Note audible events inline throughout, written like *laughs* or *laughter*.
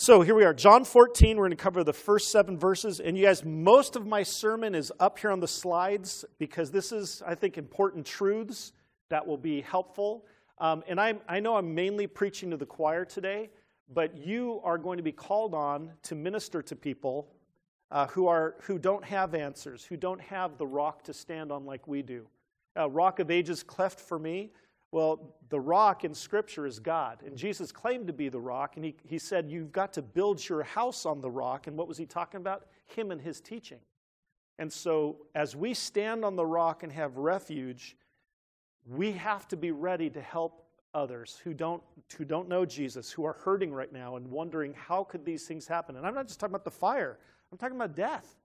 So here we are, John 14. We're going to cover the first seven verses. And you guys, most of my sermon is up here on the slides because this is, I think, important truths that will be helpful. Um, and i I know I'm mainly preaching to the choir today, but you are going to be called on to minister to people uh, who, are, who don't have answers, who don't have the rock to stand on like we do. Uh, rock of ages cleft for me. Well, the rock in Scripture is God. And Jesus claimed to be the rock, and he, he said, You've got to build your house on the rock. And what was he talking about? Him and his teaching. And so, as we stand on the rock and have refuge, we have to be ready to help others who don't, who don't know Jesus, who are hurting right now and wondering how could these things happen. And I'm not just talking about the fire, I'm talking about death.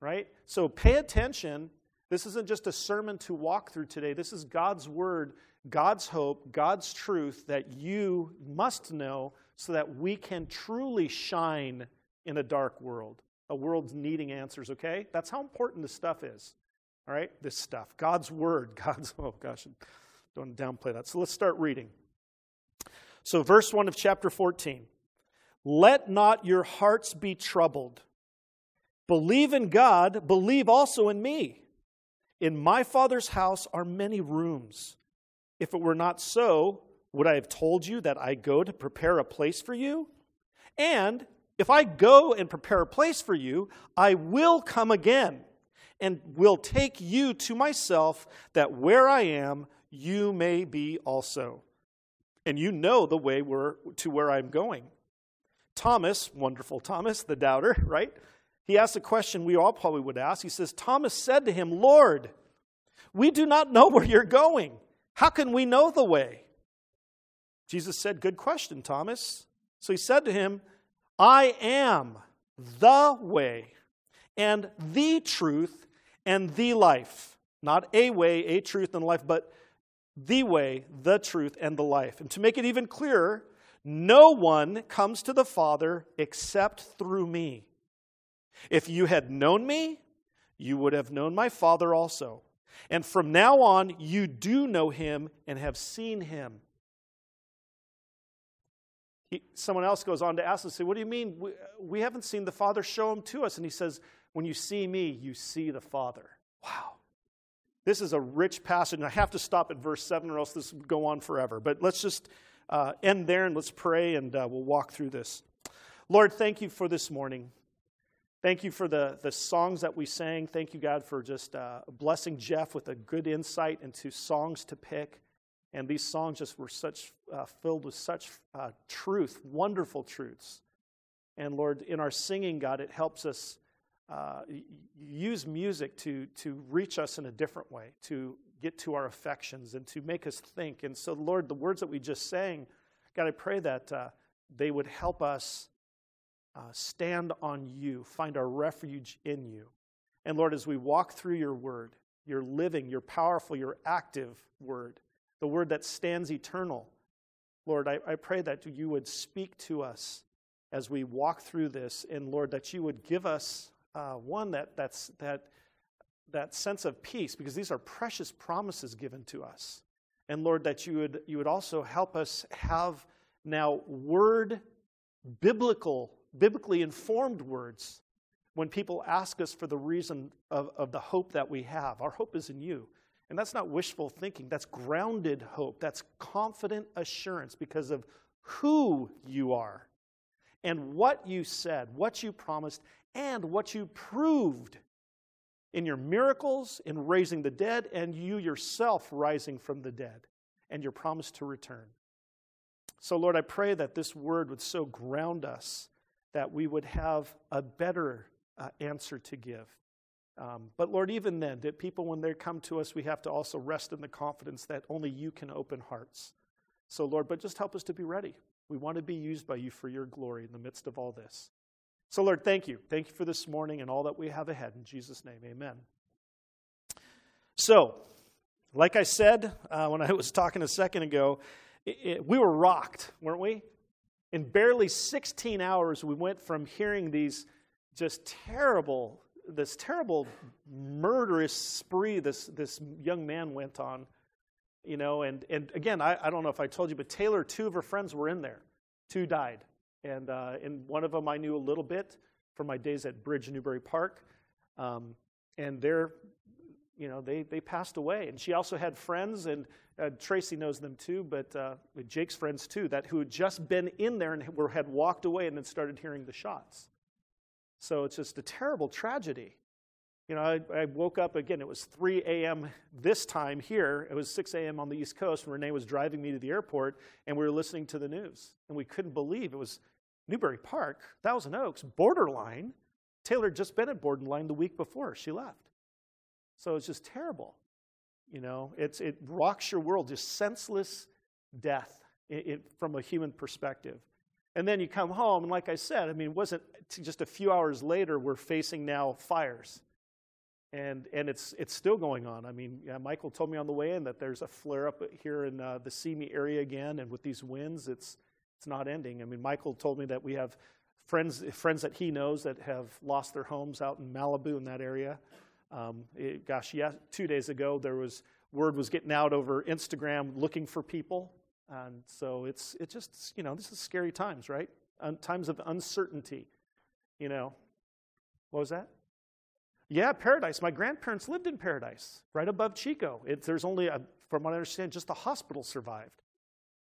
Right? So pay attention. This isn't just a sermon to walk through today. This is God's word God's hope, God's truth that you must know so that we can truly shine in a dark world, a world needing answers, okay? That's how important this stuff is, all right? This stuff. God's word, *laughs* God's, oh gosh, don't downplay that. So let's start reading. So, verse 1 of chapter 14 Let not your hearts be troubled. Believe in God, believe also in me. In my Father's house are many rooms. If it were not so, would I have told you that I go to prepare a place for you? And if I go and prepare a place for you, I will come again and will take you to myself, that where I am, you may be also. And you know the way to where I'm going. Thomas, wonderful Thomas, the doubter, *laughs* right? He asked a question we all probably would ask. He says, Thomas said to him, Lord, we do not know where you're going. How can we know the way? Jesus said, Good question, Thomas. So he said to him, I am the way and the truth and the life. Not a way, a truth, and life, but the way, the truth, and the life. And to make it even clearer, no one comes to the Father except through me. If you had known me, you would have known my Father also. And from now on, you do know him and have seen him. He, someone else goes on to ask us, say, What do you mean? We, we haven't seen the Father show him to us. And he says, When you see me, you see the Father. Wow. This is a rich passage, and I have to stop at verse 7 or else this would go on forever. But let's just uh, end there and let's pray and uh, we'll walk through this. Lord, thank you for this morning. Thank you for the, the songs that we sang. Thank you, God, for just uh, blessing Jeff with a good insight into songs to pick. And these songs just were such uh, filled with such uh, truth, wonderful truths. And Lord, in our singing, God, it helps us uh, use music to, to reach us in a different way, to get to our affections and to make us think. And so, Lord, the words that we just sang, God, I pray that uh, they would help us uh, stand on you, find our refuge in you. And Lord, as we walk through your word, your living, your powerful, your active word, the word that stands eternal, Lord, I, I pray that you would speak to us as we walk through this, and Lord, that you would give us uh, one that that's that that sense of peace, because these are precious promises given to us. And Lord, that you would you would also help us have now word biblical biblically informed words when people ask us for the reason of, of the hope that we have. Our hope is in you. And that's not wishful thinking, that's grounded hope. That's confident assurance because of who you are and what you said, what you promised, and what you proved in your miracles, in raising the dead, and you yourself rising from the dead, and your promise to return. So, Lord, I pray that this word would so ground us that we would have a better uh, answer to give. Um, but Lord, even then, that people, when they come to us, we have to also rest in the confidence that only you can open hearts. So, Lord, but just help us to be ready. We want to be used by you for your glory in the midst of all this. So, Lord, thank you. Thank you for this morning and all that we have ahead. In Jesus' name, amen. So, like I said uh, when I was talking a second ago, it, it, we were rocked, weren't we? In barely 16 hours, we went from hearing these just terrible, this terrible murderous spree this, this young man went on. You know, and, and again, I, I don't know if I told you, but Taylor, two of her friends were in there. Two died. And, uh, and one of them I knew a little bit from my days at Bridge Newbury Park. Um, and they're, you know, they, they passed away. And she also had friends, and uh, Tracy knows them too, but uh, Jake's friends too, that who had just been in there and were, had walked away and then started hearing the shots. So it's just a terrible tragedy. You know, I, I, woke up again, it was 3 a.m. this time here. It was 6 a.m. on the East Coast. And Renee was driving me to the airport, and we were listening to the news. And we couldn't believe it was Newbury Park, Thousand Oaks, borderline. Taylor had just been at borderline the week before she left. So it's just terrible. You know, it's, it rocks your world, just senseless death it, it, from a human perspective. And then you come home, and like I said, I mean, it wasn't just a few hours later, we're facing now fires and and it's it's still going on. I mean, yeah, Michael told me on the way in that there's a flare up here in uh, the Simi area again, and with these winds, it's it's not ending. I mean, Michael told me that we have friends friends that he knows that have lost their homes out in Malibu in that area. Um, it, gosh, yeah, two days ago there was word was getting out over Instagram looking for people, and so it's it just you know this is scary times, right? Times of uncertainty. You know, what was that? Yeah, Paradise. My grandparents lived in Paradise, right above Chico. It, there's only, a, from what I understand, just the hospital survived.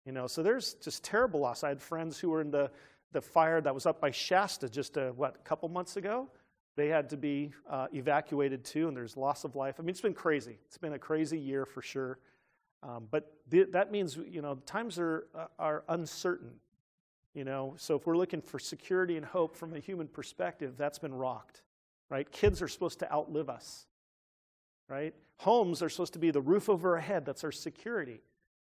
You know, so there's just terrible loss. I had friends who were in the, the fire that was up by Shasta just a, what, a couple months ago. They had to be uh, evacuated too, and there's loss of life. I mean, it's been crazy. It's been a crazy year for sure. Um, but th- that means, you know, times are, uh, are uncertain. You know, so if we're looking for security and hope from a human perspective, that's been rocked right? Kids are supposed to outlive us, right? Homes are supposed to be the roof over our head. That's our security.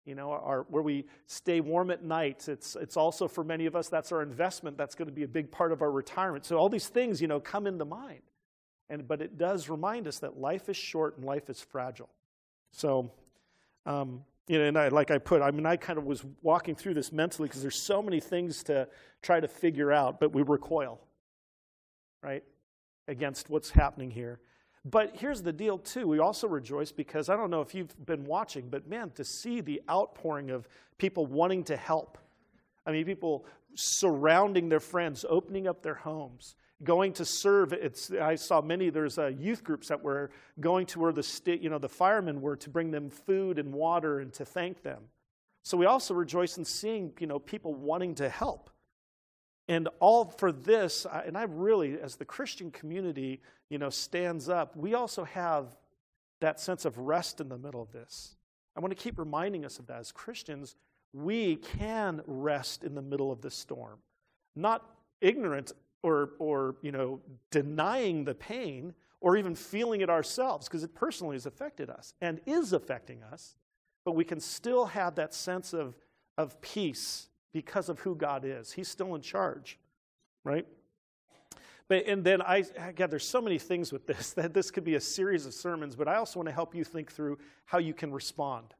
You know, our, where we stay warm at night. It's, it's also for many of us, that's our investment. That's going to be a big part of our retirement. So all these things, you know, come into mind. And, but it does remind us that life is short and life is fragile. So, um, you know, and I, like I put, I mean, I kind of was walking through this mentally because there's so many things to try to figure out, but we recoil, right? against what's happening here. But here's the deal, too. We also rejoice because I don't know if you've been watching, but man, to see the outpouring of people wanting to help. I mean, people surrounding their friends, opening up their homes, going to serve. It's, I saw many, there's uh, youth groups that were going to where the, you know, the firemen were to bring them food and water and to thank them. So we also rejoice in seeing you know, people wanting to help. And all for this, and I really, as the Christian community, you know, stands up, we also have that sense of rest in the middle of this. I want to keep reminding us of that. As Christians, we can rest in the middle of this storm. Not ignorant or, or you know, denying the pain or even feeling it ourselves, because it personally has affected us and is affecting us, but we can still have that sense of, of peace because of who God is. He's still in charge, right? But, and then I, God, there's so many things with this *laughs* that this could be a series of sermons, but I also want to help you think through how you can respond,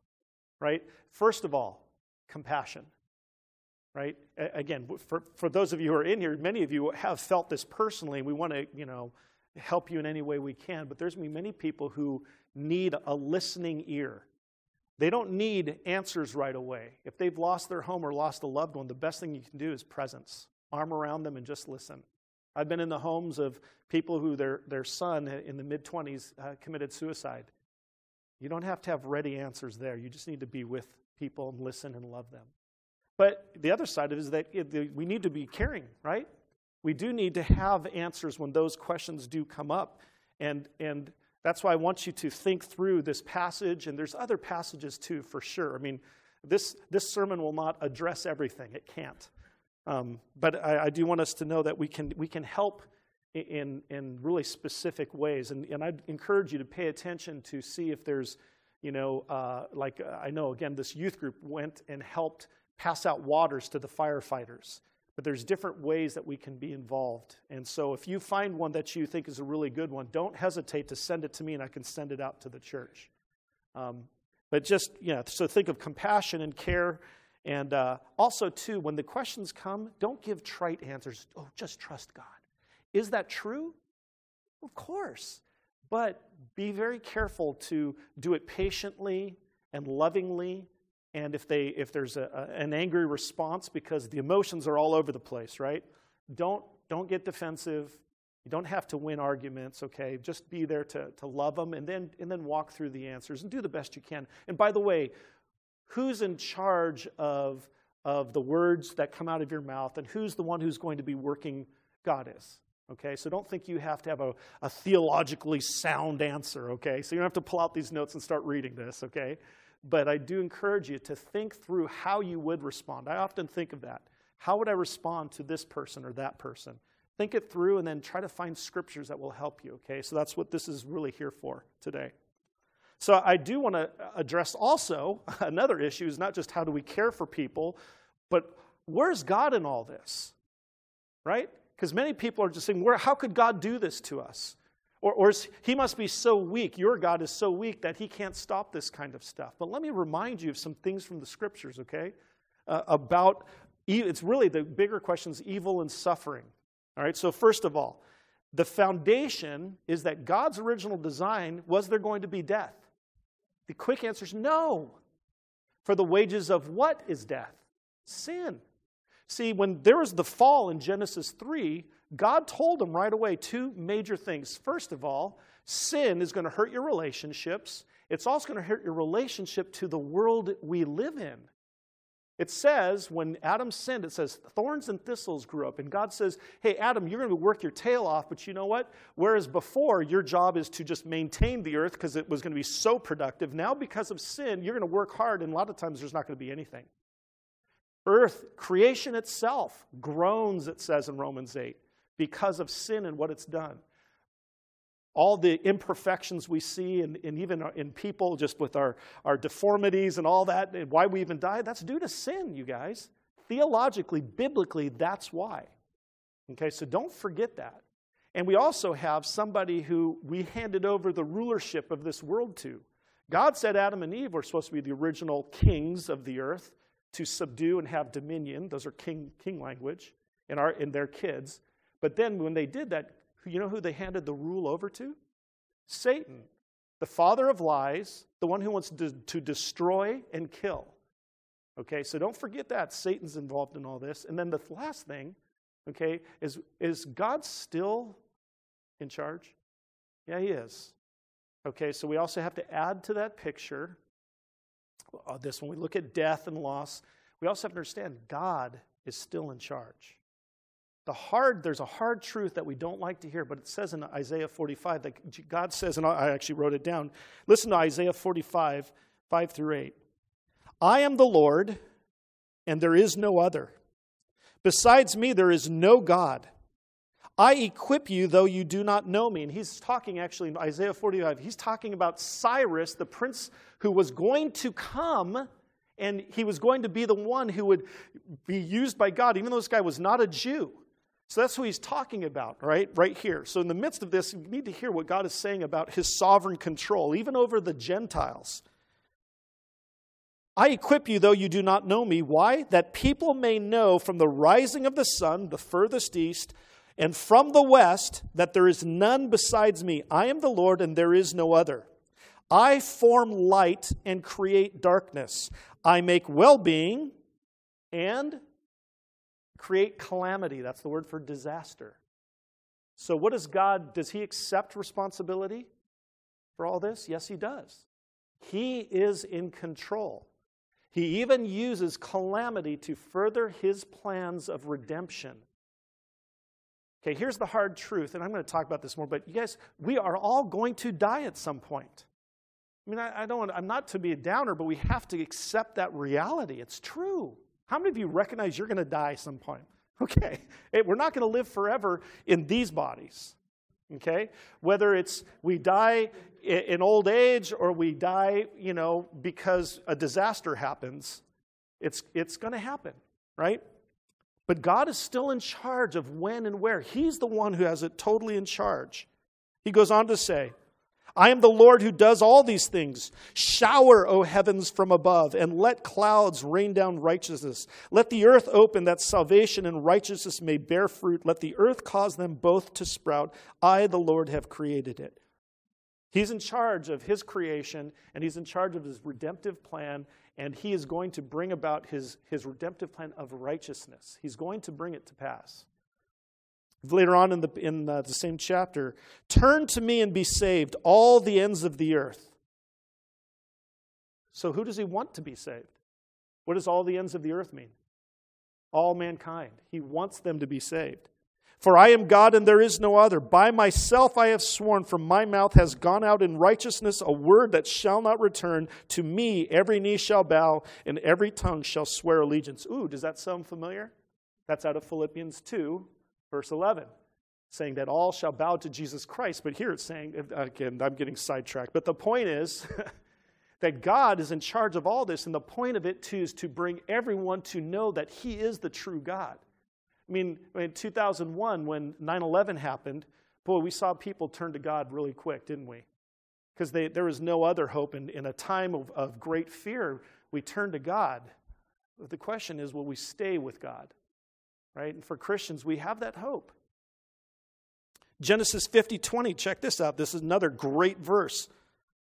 right? First of all, compassion, right? Again, for, for those of you who are in here, many of you have felt this personally, we want to, you know, help you in any way we can, but there's going to be many people who need a listening ear they don't need answers right away. If they've lost their home or lost a loved one, the best thing you can do is presence. Arm around them and just listen. I've been in the homes of people who their, their son in the mid 20s uh, committed suicide. You don't have to have ready answers there. You just need to be with people and listen and love them. But the other side of it is that we need to be caring, right? We do need to have answers when those questions do come up. And, and that's why I want you to think through this passage, and there's other passages too, for sure. I mean, this, this sermon will not address everything, it can't. Um, but I, I, do want us to know that we can, we can help in, in really specific ways. And, and I'd encourage you to pay attention to see if there's, you know, uh, like uh, I know, again, this youth group went and helped pass out waters to the firefighters. But there's different ways that we can be involved. And so if you find one that you think is a really good one, don't hesitate to send it to me and I can send it out to the church. Um, but just, you know, so think of compassion and care. And uh, also, too, when the questions come, don't give trite answers. Oh, just trust God. Is that true? Of course. But be very careful to do it patiently and lovingly and if, they, if there's a, an angry response because the emotions are all over the place, right? Don't, don't get defensive. You don't have to win arguments, okay? Just be there to, to love them and then, and then walk through the answers and do the best you can. And by the way, who's in charge of, of the words that come out of your mouth and who's the one who's going to be working? God is. Okay, so don't think you have to have a, a theologically sound answer, okay? So you don't have to pull out these notes and start reading this, okay? But I do encourage you to think through how you would respond. I often think of that. How would I respond to this person or that person? Think it through and then try to find scriptures that will help you, okay? So that's what this is really here for today. So I do want to address also *laughs* another issue is not just how do we care for people, but where's God in all this? Right? Because many people are just saying, Where, how could God do this to us? Or, or he must be so weak. Your God is so weak that he can't stop this kind of stuff. But let me remind you of some things from the scriptures, okay? Uh, about, it's really the bigger questions evil and suffering. All right, so first of all, the foundation is that God's original design was there going to be death? The quick answer is no. For the wages of what is death? Sin. See, when there was the fall in Genesis 3, God told them right away two major things. First of all, sin is going to hurt your relationships. It's also going to hurt your relationship to the world we live in. It says, when Adam sinned, it says, thorns and thistles grew up. And God says, hey, Adam, you're going to work your tail off, but you know what? Whereas before, your job is to just maintain the earth because it was going to be so productive. Now, because of sin, you're going to work hard, and a lot of times there's not going to be anything. Earth, creation itself, groans, it says in Romans 8, because of sin and what it's done. All the imperfections we see, and, and even in people, just with our, our deformities and all that, and why we even die, that's due to sin, you guys. Theologically, biblically, that's why. Okay, so don't forget that. And we also have somebody who we handed over the rulership of this world to. God said Adam and Eve were supposed to be the original kings of the earth to subdue and have dominion. Those are king, king language in, our, in their kids. But then when they did that, you know who they handed the rule over to? Satan, the father of lies, the one who wants to, to destroy and kill. Okay, so don't forget that. Satan's involved in all this. And then the last thing, okay, is, is God still in charge? Yeah, he is. Okay, so we also have to add to that picture uh, this when we look at death and loss, we also have to understand God is still in charge. The hard, there's a hard truth that we don't like to hear, but it says in Isaiah 45 that God says, and I actually wrote it down. Listen to Isaiah 45, 5 through 8. I am the Lord, and there is no other. Besides me, there is no God. I equip you, though you do not know me. And he's talking actually in Isaiah 45, he's talking about Cyrus, the prince who was going to come, and he was going to be the one who would be used by God, even though this guy was not a Jew. So that's who he's talking about, right? Right here. So in the midst of this, you need to hear what God is saying about his sovereign control, even over the Gentiles. I equip you, though you do not know me. Why? That people may know from the rising of the sun, the furthest east, and from the west that there is none besides me. I am the Lord, and there is no other. I form light and create darkness. I make well being and create calamity. That's the word for disaster. So, what does God, does He accept responsibility for all this? Yes, He does. He is in control. He even uses calamity to further His plans of redemption. Okay, here's the hard truth, and I'm going to talk about this more, but you guys, we are all going to die at some point. I mean, I, I don't want, I'm not to be a downer, but we have to accept that reality. It's true. How many of you recognize you're going to die some point? *laughs* Okay, we're not going to live forever in these bodies. Okay, whether it's we die in old age or we die, you know, because a disaster happens, it's it's going to happen, right? But God is still in charge of when and where. He's the one who has it totally in charge. He goes on to say, I am the Lord who does all these things. Shower, O heavens, from above, and let clouds rain down righteousness. Let the earth open that salvation and righteousness may bear fruit. Let the earth cause them both to sprout. I, the Lord, have created it. He's in charge of his creation and he's in charge of his redemptive plan, and he is going to bring about his, his redemptive plan of righteousness. He's going to bring it to pass. Later on in, the, in the, same chapter, turn to me and be saved, all the ends of the earth. So, who does he want to be saved? What does all the ends of the earth mean? All mankind. He wants them to be saved. For I am God and there is no other. By myself I have sworn, from my mouth has gone out in righteousness a word that shall not return. To me every knee shall bow and every tongue shall swear allegiance. Ooh, does that sound familiar? That's out of Philippians 2, verse 11, saying that all shall bow to Jesus Christ. But here it's saying, again, I'm getting sidetracked. But the point is *laughs* that God is in charge of all this. And the point of it, too, is to bring everyone to know that He is the true God. I mean, in 2001, when 9 11 happened, boy, we saw people turn to God really quick, didn't we? Because there was no other hope. And in a time of, of great fear, we turned to God. But the question is, will we stay with God? Right? And for Christians, we have that hope. Genesis 50 20, check this out. This is another great verse.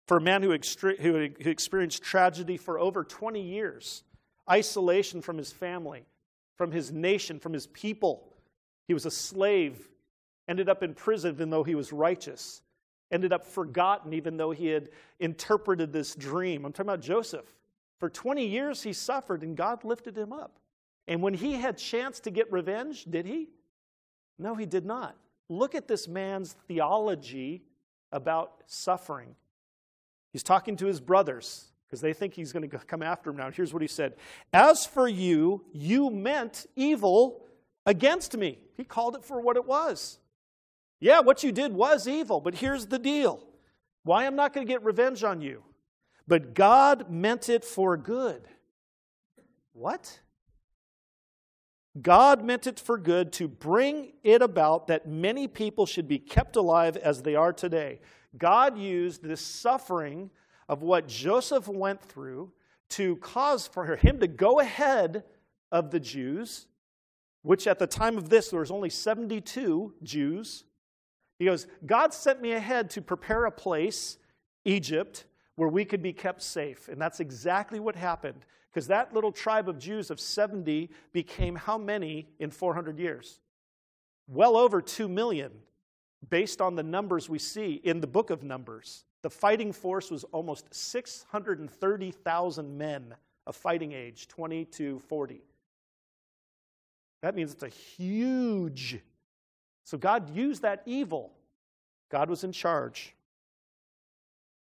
For a man who, extre- who experienced tragedy for over 20 years, isolation from his family, from his nation, from his people. He was a slave, ended up in prison even though he was righteous, ended up forgotten even though he had interpreted this dream. I'm talking about Joseph. For 20 years he suffered and God lifted him up. And when he had chance to get revenge, did he? No, he did not. Look at this man's theology about suffering. He's talking to his brothers because they think he's going to come after him now. Here's what he said As for you, you meant evil against me. He called it for what it was. Yeah, what you did was evil, but here's the deal why I'm not going to get revenge on you. But God meant it for good. What? God meant it for good to bring it about that many people should be kept alive as they are today. God used this suffering of what Joseph went through to cause for him to go ahead of the Jews, which at the time of this, there was only 72 Jews. He goes, God sent me ahead to prepare a place, Egypt, where we could be kept safe. And that's exactly what happened. Because that little tribe of Jews of 70 became how many in 400 years? Well over 2 million, based on the numbers we see in the book of Numbers. The fighting force was almost 630,000 men of fighting age, 20 to 40. That means it's a huge. So God used that evil. God was in charge.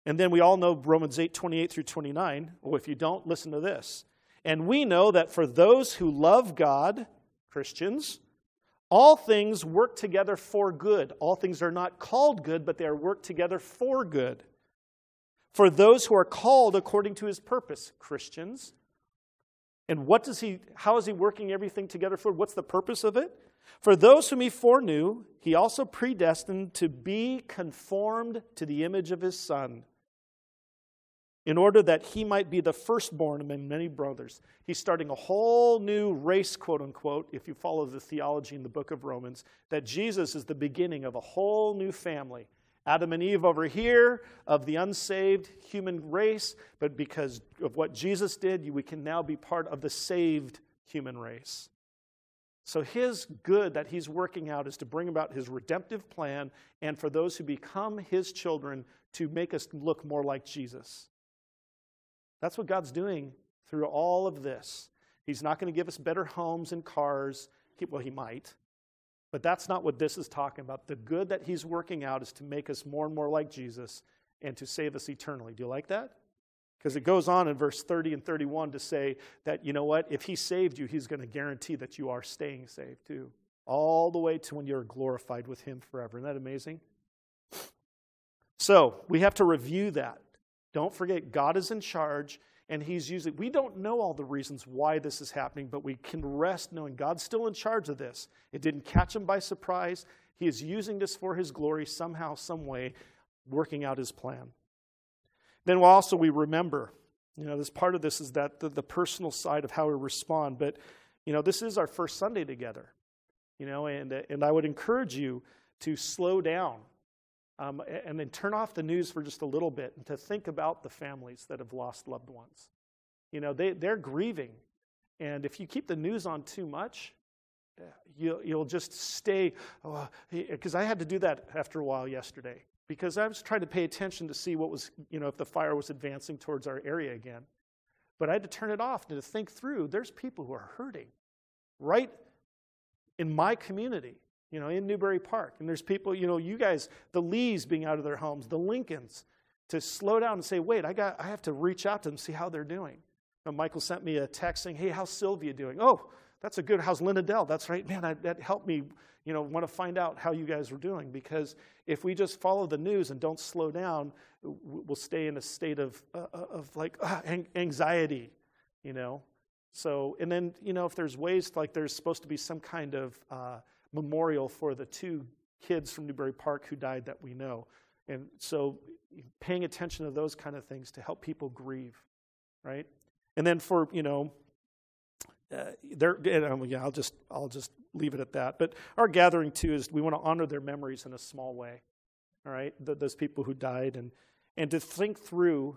And then we all know Romans 8 28 through 29. Well, if you don't, listen to this. And we know that for those who love God, Christians, all things work together for good. All things are not called good, but they are worked together for good. For those who are called according to his purpose, Christians. And what does he, how is he working everything together for? What's the purpose of it? For those whom he foreknew, he also predestined to be conformed to the image of his Son in order that he might be the firstborn among many brothers. He's starting a whole new race, quote unquote, if you follow the theology in the book of Romans, that Jesus is the beginning of a whole new family. Adam and Eve over here of the unsaved human race, but because of what Jesus did, we can now be part of the saved human race. So, his good that he's working out is to bring about his redemptive plan and for those who become his children to make us look more like Jesus. That's what God's doing through all of this. He's not going to give us better homes and cars. Well, He might. But that's not what this is talking about. The good that He's working out is to make us more and more like Jesus and to save us eternally. Do you like that? Because it goes on in verse 30 and 31 to say that, you know what, if He saved you, He's going to guarantee that you are staying saved too. All the way to when you're glorified with Him forever. Isn't that amazing? So we have to review that. Don't forget, God is in charge, and He's using. We don't know all the reasons why this is happening, but we can rest knowing God's still in charge of this. It didn't catch Him by surprise. He is using this for His glory somehow, some way, working out His plan. Then also we remember, you know, this part of this is that the, the personal side of how we respond. But, you know, this is our first Sunday together, you know, and, and I would encourage you to slow down Um, and then turn off the news for just a little bit and to think about the families that have lost loved ones. You know, they, they're grieving. And if you keep the news on too much, eh, you, you'll just stay. Because oh, I had to do that after a while yesterday because I was trying to pay attention to see what was, you know, if the fire was advancing towards our area again. But I had to turn it off and to think through there's people who are hurting right in my community you know, in Newbury Park. And there's people, you know, you guys, the Lees being out of their homes, the Lincolns, to slow down and say, wait, I got I have to reach out to them, see how they're doing. And Michael sent me a text saying, hey, how's Sylvia doing? Oh, that's a good, how's Linda Dell? That's right. Man, I, that helped me, you know, want to find out how you guys are doing. Because if we just follow the news and don't slow down, we'll stay in a state of, uh, uh of like uh, anxiety, you know. So, and then, you know, if there's ways, like there's supposed to be some kind of, uh, memorial for the two kids from Newbury Park who died that we know. And so paying attention to those kind of things to help people grieve, right? And then for, you know, uh, there, and, yeah, I'll just I'll just leave it at that. But our gathering too is we want to honor their memories in a small way, all right? Those people who died, and and to think through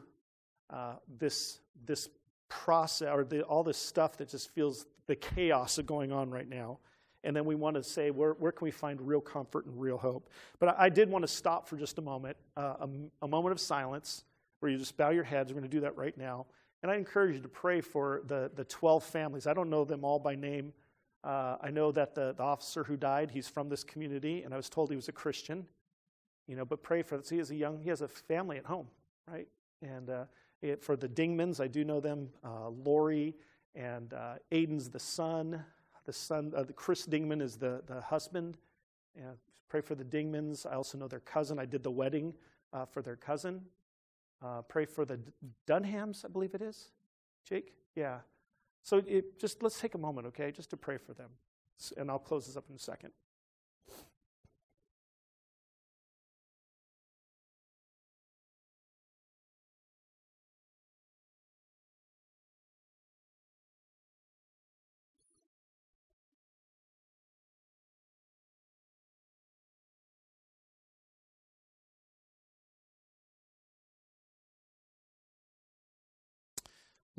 uh, this this process or the, all this stuff that just feels the chaos of going on right now, and then we want to say, where, where can we find real comfort and real hope? But I, I did want to stop for just a moment, uh, a, a, moment of silence where you just bow your heads. We're going to do that right now. And I encourage you to pray for the, the 12 families. I don't know them all by name. Uh, I know that the, the officer who died, he's from this community, and I was told he was a Christian. You know, but pray for this. He has a young, he has a family at home, right? And uh, it, for the Dingmans, I do know them. Uh, Lori and uh, Aiden's the son. The son, uh, Chris Dingman is the, the husband. And pray for the Dingmans. I also know their cousin. I did the wedding uh, for their cousin. Uh, pray for the Dunhams, I believe it is. Jake? Yeah. So it, just let's take a moment, okay, just to pray for them. And I'll close this up in a second.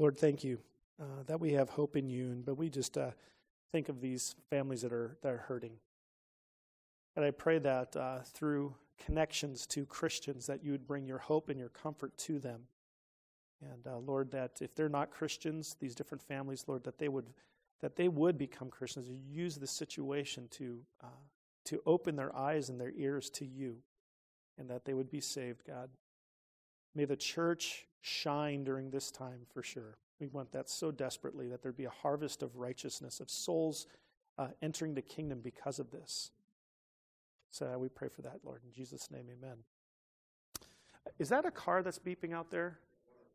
Lord, thank you uh, that we have hope in you, and but we just uh, think of these families that are that are hurting. And I pray that uh, through connections to Christians, that you would bring your hope and your comfort to them. And uh, Lord, that if they're not Christians, these different families, Lord, that they would that they would become Christians. You use this situation to uh, to open their eyes and their ears to you, and that they would be saved, God. May the church shine during this time for sure. We want that so desperately that there be a harvest of righteousness, of souls uh, entering the kingdom because of this. So we pray for that, Lord. In Jesus' name, amen. Is that a car that's beeping out there?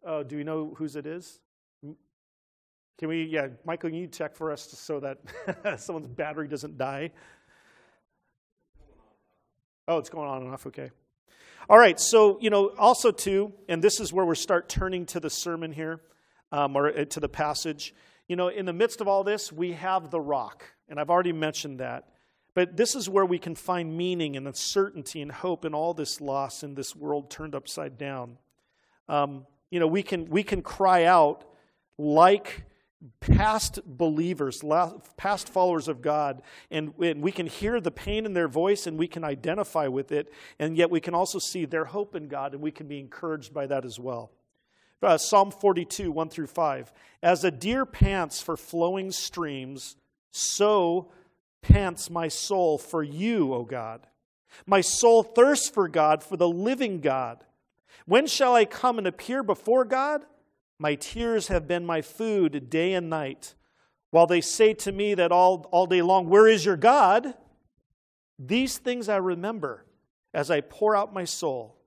Oh, do we know whose it is? Can we, yeah, Michael, can you check for us so that *laughs* someone's battery doesn't die? Oh, it's going on and off, okay. All right, so, you know, also, too, and this is where we start turning to the sermon here, um, or uh, to the passage. You know, in the midst of all this, we have the rock, and I've already mentioned that. But this is where we can find meaning and uncertainty and hope in all this loss in this world turned upside down. Um, you know, we can, we can cry out like past believers, past followers of God, and, we can hear the pain in their voice and we can identify with it, and yet we can also see their hope in God and we can be encouraged by that as well. Uh, Psalm 42, 1 through 5. As a deer pants for flowing streams, so pants my soul for you, O God. My soul thirsts for God, for the living God. When shall I come and appear before God? My tears have been my food day and night. While they say to me that all, all day long, Where is your God? These things I remember as I pour out my soul.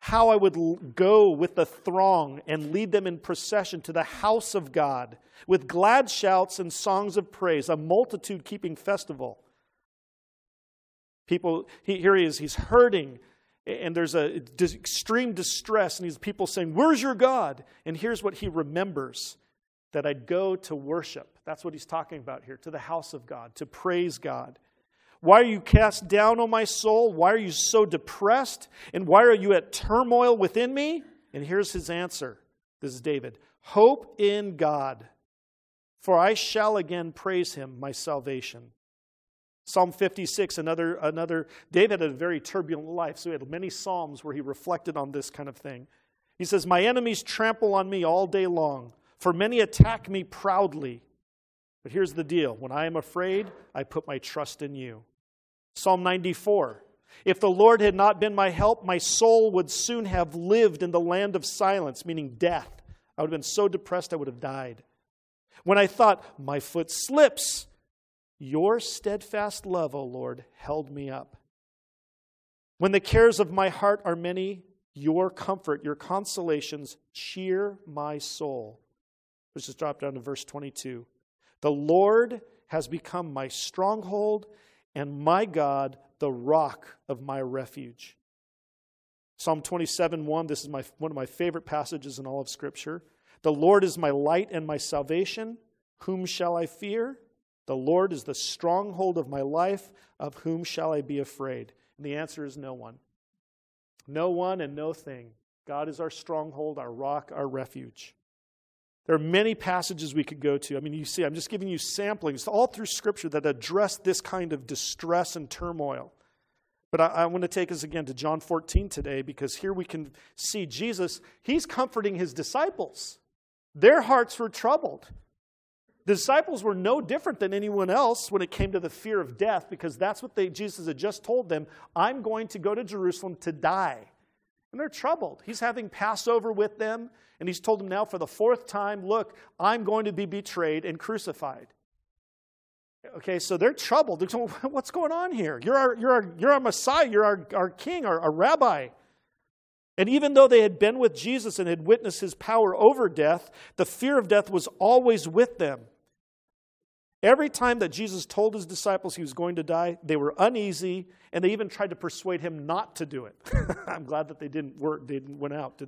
How I would go with the throng and lead them in procession to the house of God with glad shouts and songs of praise, a multitude keeping festival. People, he, here he is, he's hurting and there's a extreme distress, and these people saying, Where's your God? And here's what he remembers that I'd go to worship. That's what he's talking about here, to the house of God, to praise God. Why are you cast down, O my soul? Why are you so depressed? And why are you at turmoil within me? And here's his answer. This is David. Hope in God, for I shall again praise him, my salvation. Psalm 56, another, another, David had a very turbulent life, so he had many Psalms where he reflected on this kind of thing. He says, My enemies trample on me all day long, for many attack me proudly. But here's the deal when I am afraid, I put my trust in you. Psalm 94 If the Lord had not been my help, my soul would soon have lived in the land of silence, meaning death. I would have been so depressed I would have died. When I thought, My foot slips, your steadfast love, O Lord, held me up. When the cares of my heart are many, your comfort, your consolations cheer my soul. Let's just drop down to verse 22. The Lord has become my stronghold and my God, the rock of my refuge. Psalm 27 1, this is my, one of my favorite passages in all of Scripture. The Lord is my light and my salvation. Whom shall I fear? The Lord is the stronghold of my life. Of whom shall I be afraid? And the answer is no one. No one and no thing. God is our stronghold, our rock, our refuge. There are many passages we could go to. I mean, you see, I'm just giving you samplings all through Scripture that address this kind of distress and turmoil. But I, I, want to take us again to John 14 today because here we can see Jesus, he's comforting his disciples. Their hearts were troubled. The disciples were no different than anyone else when it came to the fear of death because that's what they, Jesus had just told them I'm going to go to Jerusalem to die. And they're troubled. He's having Passover with them, and he's told them now for the fourth time look, I'm going to be betrayed and crucified. Okay, so they're troubled. They're saying, *laughs* What's going on here? You're our, you're our, you're our Messiah, you're our, our king, our, our rabbi. And even though they had been with Jesus and had witnessed his power over death, the fear of death was always with them. Every time that Jesus told his disciples he was going to die, they were uneasy, and they even tried to persuade him not to do it. *laughs* I'm glad that they didn't work, they didn't went out.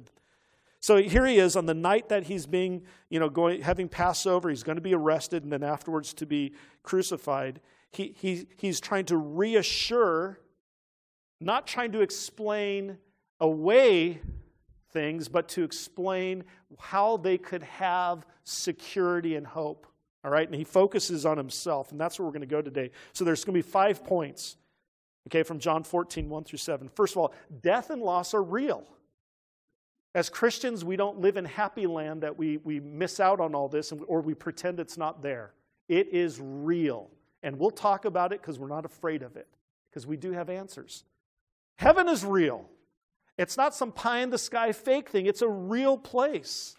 So here he is on the night that he's being, you know, going having Passover. He's going to be arrested and then afterwards to be crucified. He, he, he's trying to reassure, not trying to explain away things, but to explain how they could have security and hope. All right, and he focuses on himself, and that's where we're going to go today. So there's going to be five points, okay, from John 14, 1 through 7. First of all, death and loss are real. As Christians, we don't live in happy land that we, we miss out on all this or we pretend it's not there. It is real. And we'll talk about it because we're not afraid of it, because we do have answers. Heaven is real. It's not some pie in the sky fake thing, it's a real place.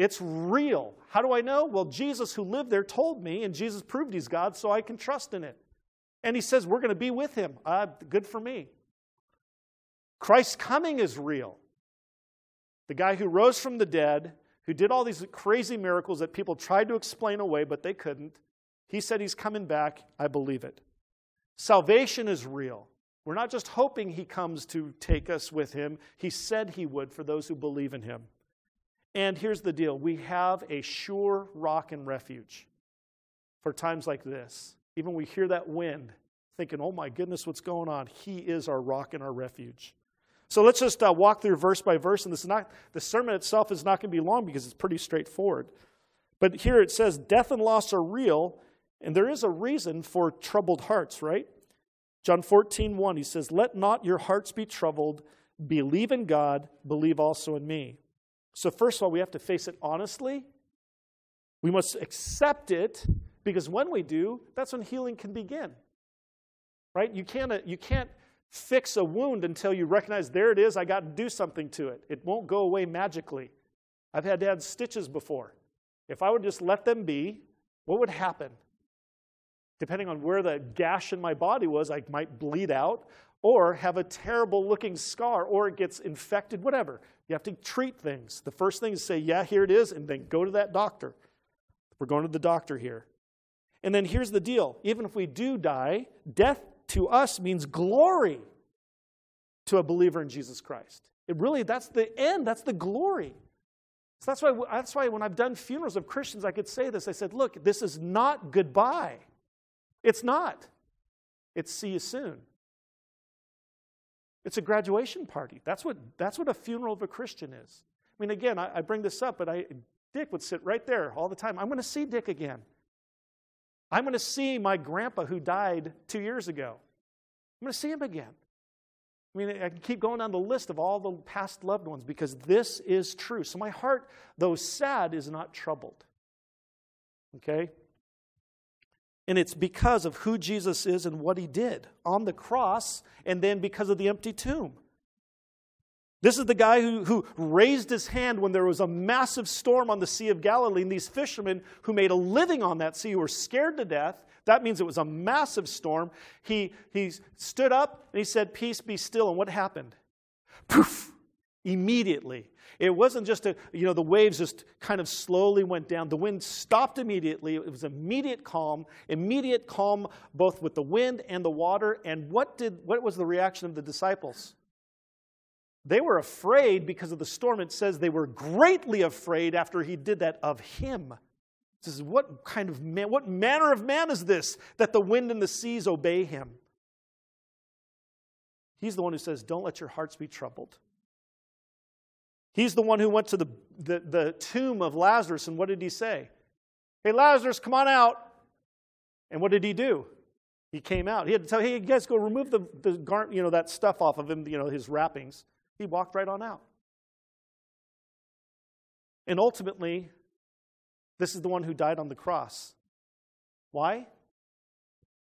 It's real. How do I know? Well, Jesus, who lived there, told me, and Jesus proved he's God, so I can trust in it. And he says, We're going to be with him. Uh, good for me. Christ's coming is real. The guy who rose from the dead, who did all these crazy miracles that people tried to explain away, but they couldn't, he said he's coming back. I believe it. Salvation is real. We're not just hoping he comes to take us with him, he said he would for those who believe in him. And here's the deal we have a sure rock and refuge for times like this. Even we hear that wind, thinking, oh my goodness, what's going on? He is our rock and our refuge. So let's just uh, walk through verse by verse. And this is not, the sermon itself is not going to be long because it's pretty straightforward. But here it says, death and loss are real, and there is a reason for troubled hearts, right? John 14, 1, he says, Let not your hearts be troubled. Believe in God, believe also in me. So, first of all, we have to face it honestly. We must accept it because when we do, that's when healing can begin. Right? You can't, you can't fix a wound until you recognize there it is, I got to do something to it. It won't go away magically. I've had to have stitches before. If I would just let them be, what would happen? Depending on where the gash in my body was, I might bleed out or have a terrible looking scar or it gets infected, whatever. You have to treat things. The first thing is say, yeah, here it is, and then go to that doctor. We're going to the doctor here. And then here's the deal even if we do die, death to us means glory to a believer in Jesus Christ. It really, that's the end, that's the glory. So that's why, that's why when I've done funerals of Christians, I could say this. I said, look, this is not goodbye. It's not. It's see you soon. It's a graduation party. That's what, that's what a funeral of a Christian is. I mean, again, I, I bring this up, but I, Dick would sit right there all the time. I'm going to see Dick again. I'm going to see my grandpa who died two years ago. I'm going to see him again. I mean, I can keep going down the list of all the past loved ones because this is true. So my heart, though sad, is not troubled. Okay? And it's because of who Jesus is and what he did on the cross, and then because of the empty tomb. This is the guy who, who raised his hand when there was a massive storm on the Sea of Galilee, and these fishermen who made a living on that sea were scared to death. That means it was a massive storm. He, he stood up and he said, Peace be still. And what happened? Poof! Immediately. It wasn't just a, you know, the waves just kind of slowly went down. The wind stopped immediately. It was immediate calm, immediate calm both with the wind and the water. And what did what was the reaction of the disciples? They were afraid because of the storm. It says they were greatly afraid after he did that of him. It says, What kind of man, what manner of man is this that the wind and the seas obey him? He's the one who says, Don't let your hearts be troubled. He's the one who went to the, the, the tomb of Lazarus, and what did he say? Hey, Lazarus, come on out. And what did he do? He came out. He had to tell, hey, you guys go remove the, the you know, that stuff off of him, you know, his wrappings. He walked right on out. And ultimately, this is the one who died on the cross. Why?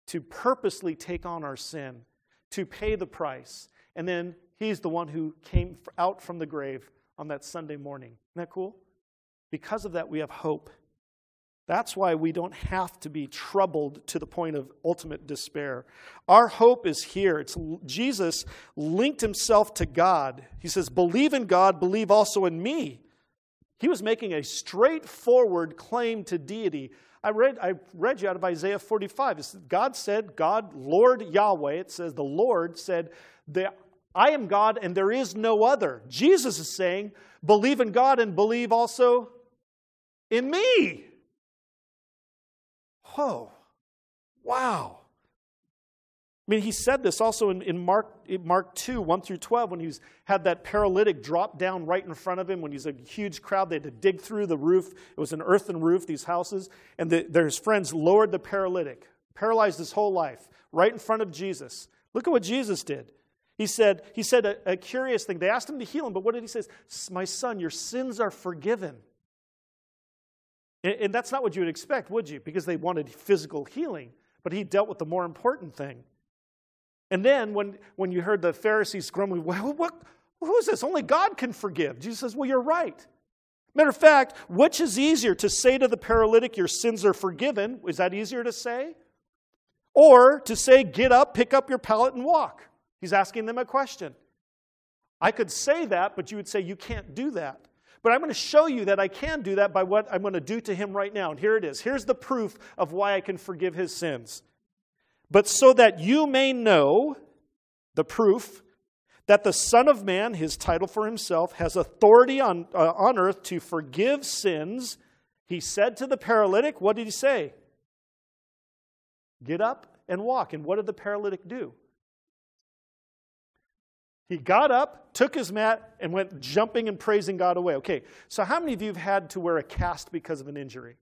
To purposely take on our sin, to pay the price. And then he's the one who came out from the grave on that Sunday morning. Isn't that cool? Because of that, we have hope. That's why we don't have to be troubled to the point of ultimate despair. Our hope is here. It's Jesus linked himself to God. He says, "Believe in God, believe also in me." He was making a straightforward claim to deity. I read, I read you out of Isaiah 45. God said, God, Lord Yahweh, it says, the Lord said, I am God and there is no other. Jesus is saying, believe in God and believe also in me. Whoa. Wow. I mean, he said this also in, in Mark, Mark 2, 1 through 12, when he had that paralytic drop down right in front of him, when he's a huge crowd, they had to dig through the roof. It was an earthen roof, these houses, and the, his friends lowered the paralytic, paralyzed his whole life, right in front of Jesus. Look at what Jesus did. He said, he said a, a curious thing. They asked him to heal him, but what did he say? My son, your sins are forgiven. And that's not what you would expect, would you? Because they wanted physical healing. But he dealt with the more important thing. And then when, when you heard the Pharisees grumbling, well, what, who's this? Only God can forgive. Jesus says, well, you're right. Matter of fact, which is easier to say to the paralytic, your sins are forgiven? Is that easier to say? Or to say, get up, pick up your pallet, and walk? He's asking them a question. I could say that, but you would say, you can't do that. But I'm going to show you that I can do that by what I'm going to do to him right now. And here it is. Here's the proof of why I can forgive his sins. But so that you may know the proof that the Son of Man, his title for himself, has authority on, uh, on earth to forgive sins, he said to the paralytic, What did he say? Get up and walk. And what did the paralytic do? He got up, took his mat, and went jumping and praising God away. Okay, so how many of you have had to wear a cast because of an injury?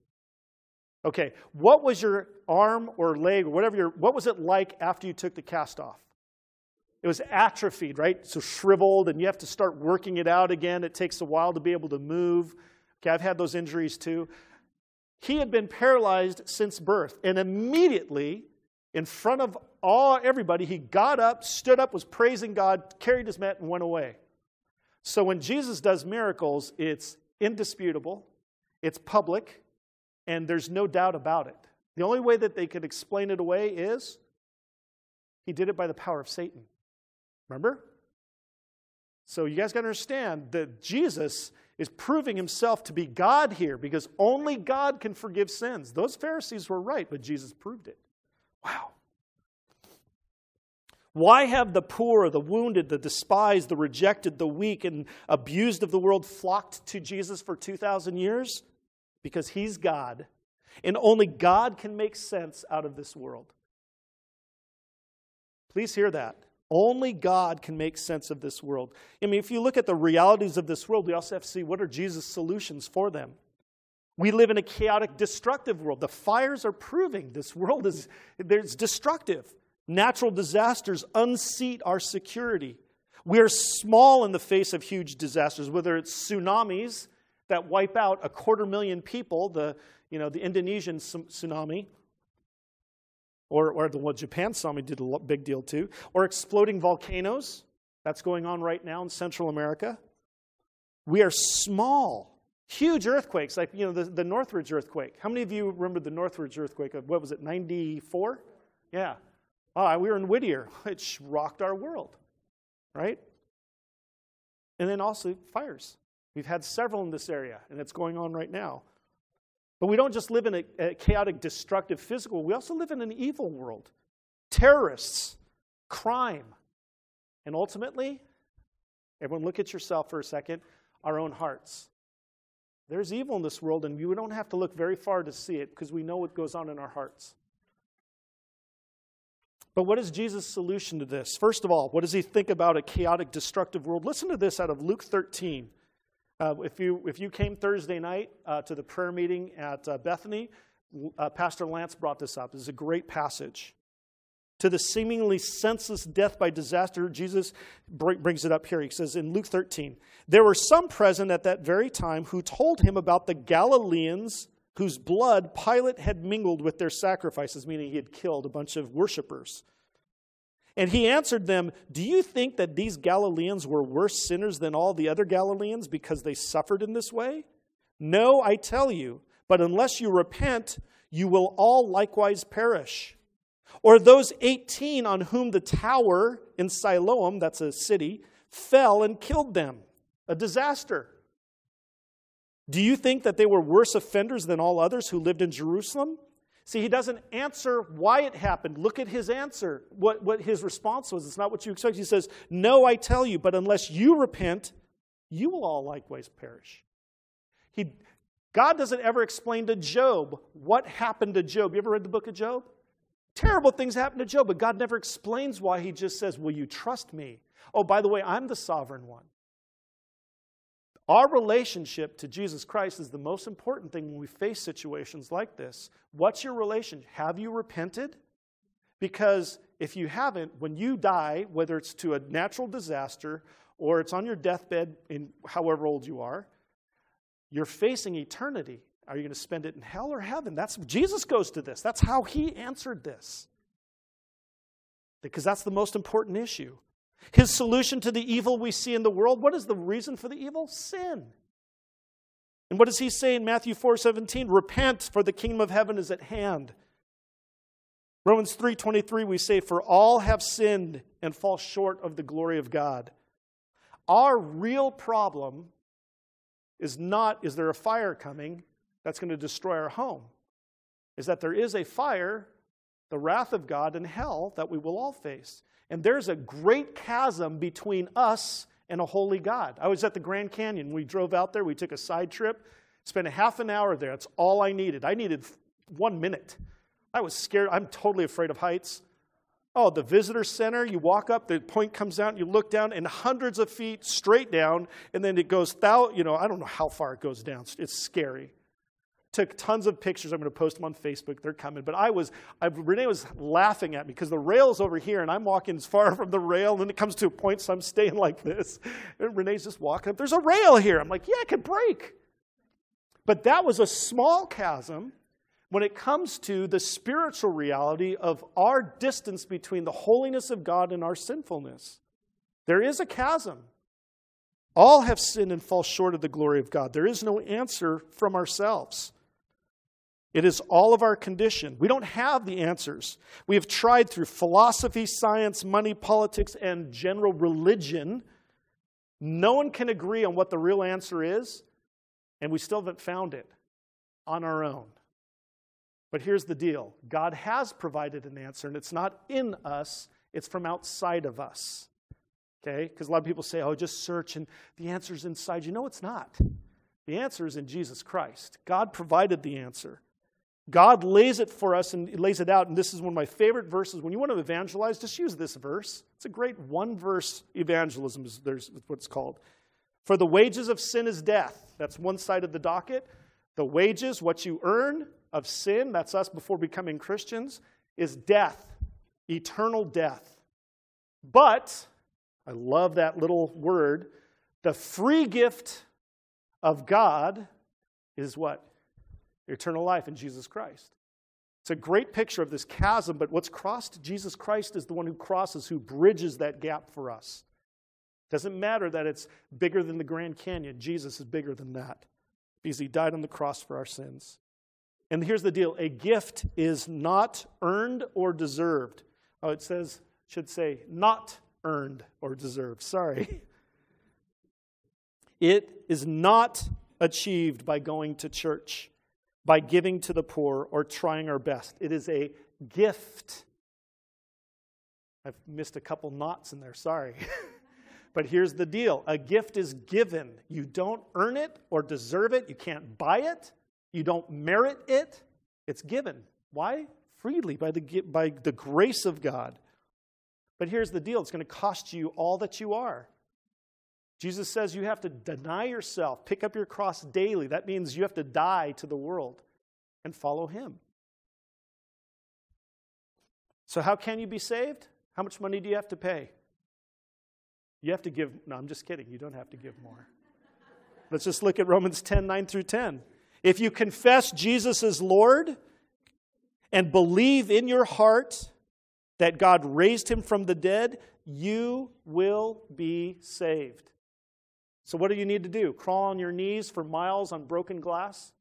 Okay, what was your arm or leg or whatever your, what was it like after you took the cast off? It was atrophied, right? So shriveled, and you have to start working it out again. It takes a while to be able to move. Okay, I've had those injuries too. He had been paralyzed since birth, and immediately in front of all everybody, he got up, stood up, was praising God, carried his mat, and went away. So when Jesus does miracles, it's indisputable, it's public, and there's no doubt about it. The only way that they could explain it away is he did it by the power of Satan. Remember? So you guys got to understand that Jesus is proving himself to be God here because only God can forgive sins. Those Pharisees were right, but Jesus proved it. Wow. Why have the poor, the wounded, the despised, the rejected, the weak, and abused of the world flocked to Jesus for 2,000 years? Because he's God, and only God can make sense out of this world. Please hear that. Only God can make sense of this world. I mean, if you look at the realities of this world, we also have to see what are Jesus' solutions for them. We live in a chaotic, destructive world. The fires are proving this world is there's destructive. Natural disasters unseat our security. We are small in the face of huge disasters, whether it's tsunamis that wipe out a quarter million people, the, you know, the Indonesian tsunami, or, or the Japan tsunami did a big deal too, or exploding volcanoes. That's going on right now in Central America. We are small. Huge earthquakes, like you know the, the Northridge earthquake. How many of you remember the Northridge earthquake of what was it, 94? Yeah. Oh, we were in Whittier, *laughs* which rocked our world, right? And then also fires. We've had several in this area, and it's going on right now. But we don't just live in a, a chaotic, destructive physical, we also live in an evil world. Terrorists, crime, and ultimately, everyone look at yourself for a second, our own hearts. There's evil in this world, and we don't have to look very far to see it because we know what goes on in our hearts. But what is Jesus' solution to this? First of all, what does he think about a chaotic, destructive world? Listen to this out of Luke 13. Uh, if, you, if you came Thursday night uh, to the prayer meeting at uh, Bethany, uh, Pastor Lance brought this up. This is a great passage. To the seemingly senseless death by disaster, Jesus brings it up here. He says in Luke 13, There were some present at that very time who told him about the Galileans whose blood Pilate had mingled with their sacrifices, meaning he had killed a bunch of worshippers. And he answered them, Do you think that these Galileans were worse sinners than all the other Galileans because they suffered in this way? No, I tell you, but unless you repent, you will all likewise perish. Or those 18 on whom the tower in Siloam, that's a city, fell and killed them. A disaster. Do you think that they were worse offenders than all others who lived in Jerusalem? See, he doesn't answer why it happened. Look at his answer, what, what his response was. It's not what you expect. He says, No, I tell you, but unless you repent, you will all likewise perish. He, God doesn't ever explain to Job what happened to Job. You ever read the book of Job? Terrible things happen to Job, but God never explains why. He just says, Will you trust me? Oh, by the way, I'm the sovereign one. Our relationship to Jesus Christ is the most important thing when we face situations like this. What's your relation? Have you repented? Because if you haven't, when you die, whether it's to a natural disaster or it's on your deathbed in however old you are, you're facing eternity. Are you going to spend it in hell or heaven? That's Jesus goes to this. That's how he answered this. Because that's the most important issue. His solution to the evil we see in the world, what is the reason for the evil? Sin. And what does he say in Matthew 4:17? Repent, for the kingdom of heaven is at hand. Romans 3:23 we say for all have sinned and fall short of the glory of God. Our real problem is not is there a fire coming that's going to destroy our home? Is that there is a fire, the wrath of God and hell that we will all face. And there's a great chasm between us and a holy God. I was at the Grand Canyon. We drove out there, we took a side trip, spent a half an hour there. That's all I needed. I needed one minute. I was scared. I'm totally afraid of heights. Oh, the visitor center, you walk up, the point comes out, you look down, and hundreds of feet straight down, and then it goes, thou, you know, I don't know how far it goes down. It's scary took tons of pictures. I'm going to post them on Facebook. They're coming. But I was, I, Renee was laughing at me because the rail's over here and I'm walking as far *laughs* from the rail. And then it comes to a point, so I'm staying *laughs* like this. And Renee's just walking up. There's a rail here. I'm like, yeah, it could break. But that was a small chasm when it comes to the spiritual reality of our distance between the holiness of God and our sinfulness. There is a chasm. All have sinned and fall short of the glory of God. There is no answer from ourselves. It is all of our condition. We don't have the answers. We have tried through philosophy, science, money, politics, and general religion. No one can agree on what the real answer is, and we still haven't found it on our own. But here's the deal God has provided an answer, and it's not in us, it's from outside of us. Okay? Because a lot of people say, oh, just search and the answer's inside you. No, it's not. The answer is in Jesus Christ. God provided the answer. God lays it for us and lays it out. And this is one of my favorite verses. When you want to evangelize, just use this verse. It's a great one verse evangelism, is what it's called. For the wages of sin is death. That's one side of the docket. The wages, what you earn of sin, that's us before becoming Christians, is death, eternal death. But, I love that little word, the free gift of God is what? Eternal life in Jesus Christ. It's a great picture of this chasm, but what's crossed, Jesus Christ is the one who crosses, who bridges that gap for us. It Doesn't matter that it's bigger than the Grand Canyon. Jesus is bigger than that because he died on the cross for our sins. And here's the deal a gift is not earned or deserved. Oh, it says, should say, not earned or deserved. Sorry. *laughs* It is not achieved by going to church by giving to the poor or trying our best. It is a gift. I've missed a couple knots in there, sorry. *laughs* but here's the deal a gift is given. You don't earn it or deserve it, you can't buy it, you don't merit it. It's given. Why? Freely, by the, by the grace of God. But here's the deal it's going to cost you all that you are. Jesus says you have to deny yourself, pick up your cross daily. That means you have to die to the world and follow Him. So, how can you be saved? How much money do you have to pay? You have to give. No, I'm just kidding. You don't have to give more. Let's just look at Romans 10 9 through 10. If you confess Jesus as Lord and believe in your heart that God raised him from the dead, you will be saved. So, what do you need to do? Crawl on your knees for miles on broken glass?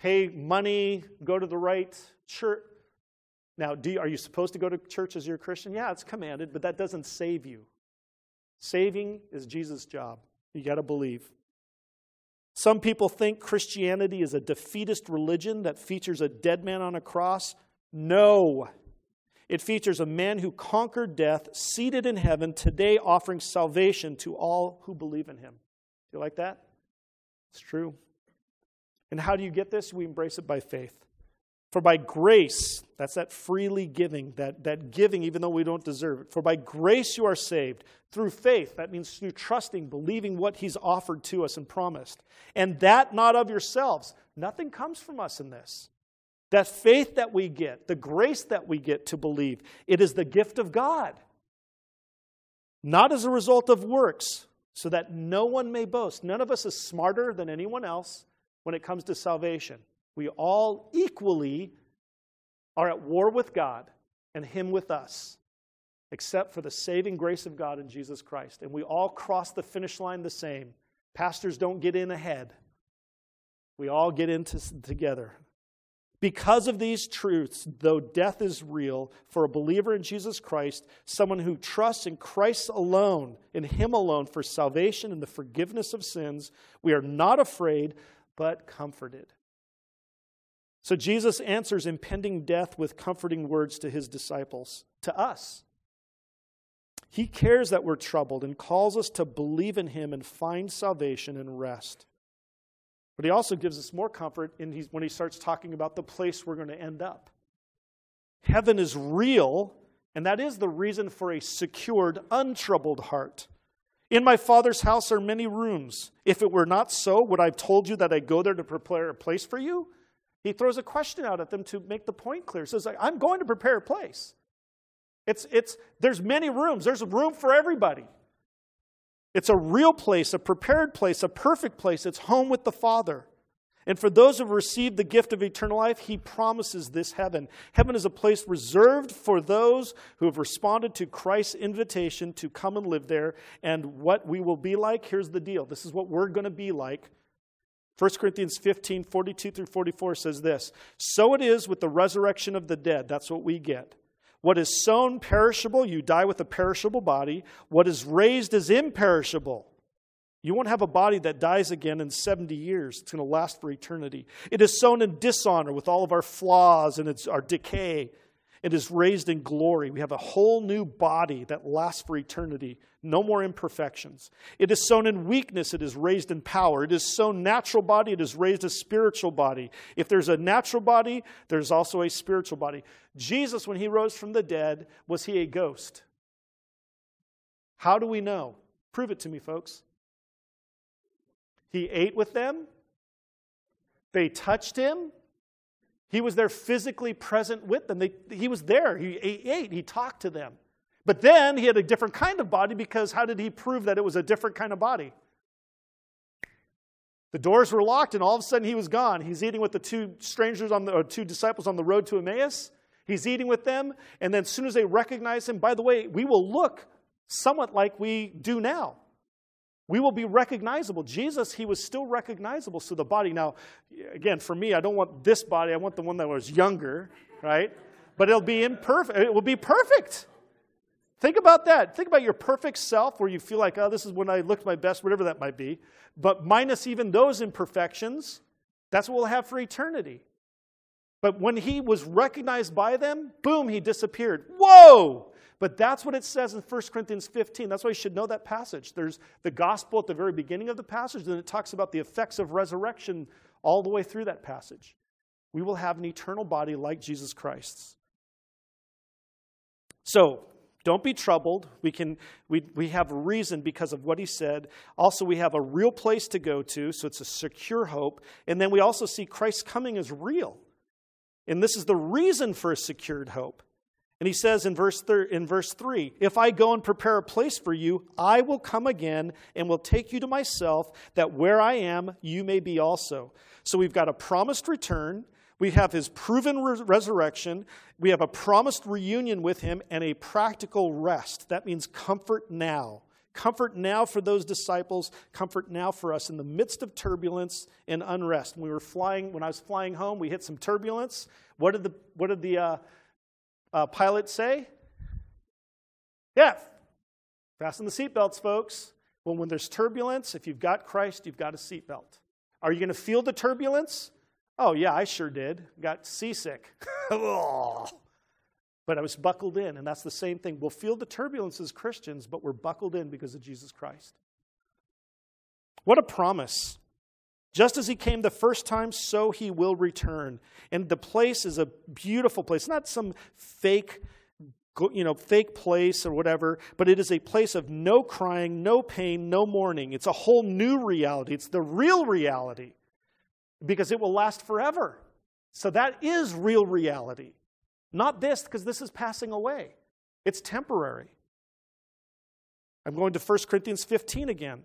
Pay money, go to the right church? Now, you, are you supposed to go to church as you're a Christian? Yeah, it's commanded, but that doesn't save you. Saving is Jesus' job. You got to believe. Some people think Christianity is a defeatist religion that features a dead man on a cross. No. It features a man who conquered death, seated in heaven, today offering salvation to all who believe in him. Do you like that? It's true. And how do you get this? We embrace it by faith. For by grace, that's that freely giving, that, that giving even though we don't deserve it. For by grace you are saved through faith. That means through trusting, believing what He's offered to us and promised. And that not of yourselves. Nothing comes from us in this. That faith that we get, the grace that we get to believe, it is the gift of God. Not as a result of works, so that no one may boast. None of us is smarter than anyone else when it comes to salvation. We all equally are at war with God and Him with us, except for the saving grace of God in Jesus Christ. And we all cross the finish line the same. Pastors don't get in ahead, we all get in together. Because of these truths, though death is real, for a believer in Jesus Christ, someone who trusts in Christ alone, in Him alone, for salvation and the forgiveness of sins, we are not afraid, but comforted. So Jesus answers impending death with comforting words to His disciples, to us. He cares that we're troubled and calls us to believe in Him and find salvation and rest. But he also gives us more comfort in when he starts talking about the place we're going to end up. Heaven is real, and that is the reason for a secured, untroubled heart. In my Father's house are many rooms. If it were not so, would I have told you that I go there to prepare a place for you? He throws a question out at them to make the point clear. He says, I'm going to prepare a place. It's, it's, there's many rooms. There's room for everybody. It's a real place, a prepared place, a perfect place. It's home with the Father. And for those who have received the gift of eternal life, he promises this heaven. Heaven is a place reserved for those who have responded to Christ's invitation to come and live there. And what we will be like, here's the deal. This is what we're going to be like. 1 Corinthians 15, 42 through 44 says this So it is with the resurrection of the dead. That's what we get. What is sown perishable, you die with a perishable body. What is raised is imperishable. You won't have a body that dies again in 70 years. It's going to last for eternity. It is sown in dishonor with all of our flaws and its, our decay. It is raised in glory. We have a whole new body that lasts for eternity. No more imperfections. It is sown in weakness. It is raised in power. It is sown natural body. It is raised a spiritual body. If there's a natural body, there's also a spiritual body. Jesus, when he rose from the dead, was he a ghost? How do we know? Prove it to me, folks. He ate with them. They touched him. He was there physically present with them. They, he was there. He ate. He talked to them. But then he had a different kind of body because how did he prove that it was a different kind of body? The doors were locked, and all of a sudden he was gone. He's eating with the two strangers on the or two disciples on the road to Emmaus. He's eating with them, and then as soon as they recognize him, by the way, we will look somewhat like we do now. We will be recognizable. Jesus, he was still recognizable. So the body, now, again, for me, I don't want this body. I want the one that was younger, right? But it'll be imperfect. It will be perfect. Think about that. Think about your perfect self where you feel like, oh, this is when I looked my best, whatever that might be. But minus even those imperfections, that's what we'll have for eternity. But when he was recognized by them, boom, he disappeared. Whoa! But that's what it says in 1 Corinthians 15. That's why you should know that passage. There's the gospel at the very beginning of the passage, then it talks about the effects of resurrection all the way through that passage. We will have an eternal body like Jesus Christ's. So, don't be troubled. We, can, we, we have reason because of what he said. Also, we have a real place to go to, so it's a secure hope. And then we also see Christ's coming as real. And this is the reason for a secured hope. And he says in verse, thir- in verse 3 If I go and prepare a place for you, I will come again and will take you to myself, that where I am, you may be also. So we've got a promised return, we have his proven re- resurrection, we have a promised reunion with him, and a practical rest. That means comfort now. Comfort now for those disciples, comfort now for us in the midst of turbulence and unrest. When we were flying, when I was flying home, we hit some turbulence. What did the, what did the, uh, uh, pilot say? Yeah, fasten the seatbelts, folks. Well, when there's turbulence, if you've got Christ, you've got a seatbelt. Are you going to feel the turbulence? Oh, yeah, I sure did. Got seasick. *laughs* but I was buckled in, and that's the same thing. We'll feel the turbulence as Christians, but we're buckled in because of Jesus Christ. What a promise. Just as he came the first time, so he will return. And the place is a beautiful place, not some fake you know, fake place or whatever, but it is a place of no crying, no pain, no mourning. It's a whole new reality. It's the real reality because it will last forever. So that is real reality. Not this, because this is passing away. It's temporary. I'm going to 1 Corinthians 15 again.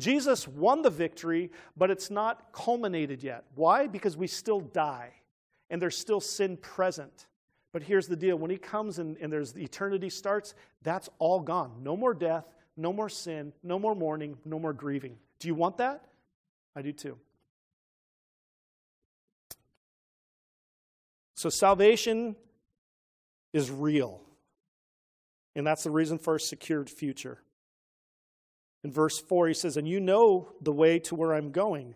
Jesus won the victory, but it's not culminated yet. Why? Because we still die, and there's still sin present. But here's the deal when he comes and, and there's the eternity starts, that's all gone. No more death, no more sin, no more mourning, no more grieving. Do you want that? I do too. So salvation is real. And that's the reason for a secured future. In verse 4, he says, And you know the way to where I'm going.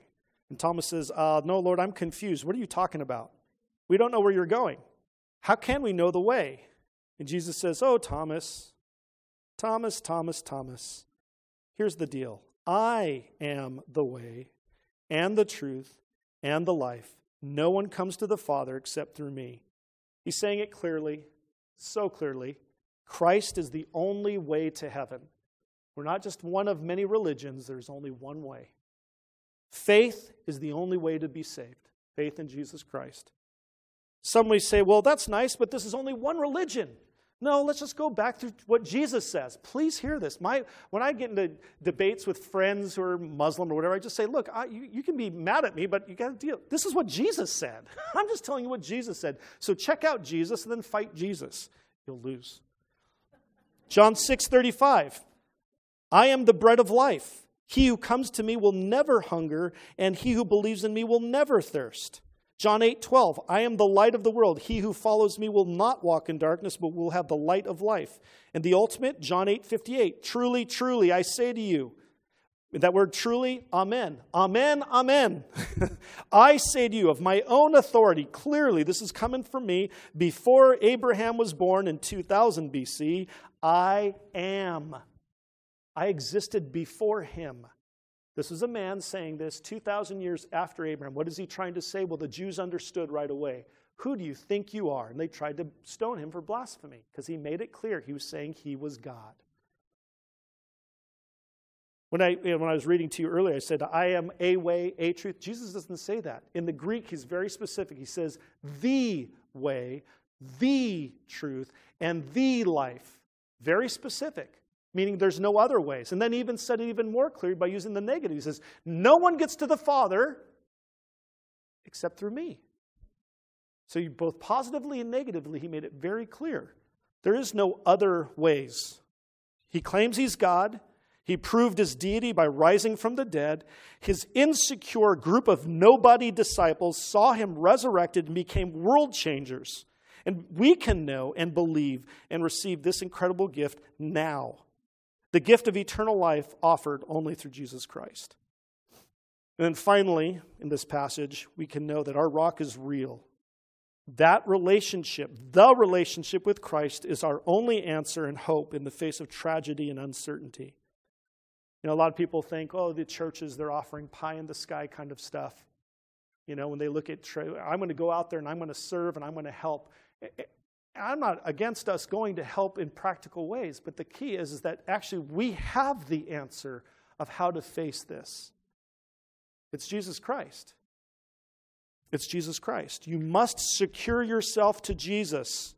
And Thomas says, uh, No, Lord, I'm confused. What are you talking about? We don't know where you're going. How can we know the way? And Jesus says, Oh, Thomas, Thomas, Thomas, Thomas. Here's the deal I am the way and the truth and the life. No one comes to the Father except through me. He's saying it clearly, so clearly. Christ is the only way to heaven. We're not just one of many religions, there's only one way. Faith is the only way to be saved faith in Jesus Christ. Some may say, well, that's nice, but this is only one religion. No, let's just go back to what Jesus says. Please hear this. My, when I get into debates with friends who are Muslim or whatever, I just say, look, I, you, you can be mad at me, but you got to deal. This is what Jesus said. *laughs* I'm just telling you what Jesus said. So check out Jesus and then fight Jesus. You'll lose. John 6 35. I am the bread of life. He who comes to me will never hunger, and he who believes in me will never thirst. John 8, 12, I am the light of the world. He who follows me will not walk in darkness, but will have the light of life. And the ultimate, John 8, 58, truly, truly, I say to you, that word truly, amen. Amen, amen. *laughs* I say to you, of my own authority, clearly, this is coming from me, before Abraham was born in 2000 BC, I am. I existed before him. This is a man saying this 2,000 years after Abraham. What is he trying to say? Well, the Jews understood right away. Who do you think you are? And they tried to stone him for blasphemy because he made it clear he was saying he was God. When I, when I was reading to you earlier, I said, I am a way, a truth. Jesus doesn't say that. In the Greek, he's very specific. He says, the way, the truth, and the life. Very specific meaning there's no other ways. And then he even said it even more clearly by using the negative. He says, No one gets to the Father except through me. So, both positively and negatively, he made it very clear. There is no other ways. He claims he's God. He proved his deity by rising from the dead. His insecure group of nobody disciples saw him resurrected and became world changers. And we can know and believe and receive this incredible gift now the gift of eternal life offered only through Jesus Christ. And then finally, in this passage, we can know that our rock is real. That relationship, the relationship with Christ, is our only answer and hope in the face of tragedy and uncertainty. You know, a lot of people think, oh, the churches, they're offering pie in the sky kind of stuff. You know, when they look at, I'm going to go out there and I'm going to serve and I'm going to help. I'm not against us going to help in practical ways, but the key is, is that actually we have the answer of how to face this. It's Jesus Christ. It's Jesus Christ. You must secure yourself to Jesus.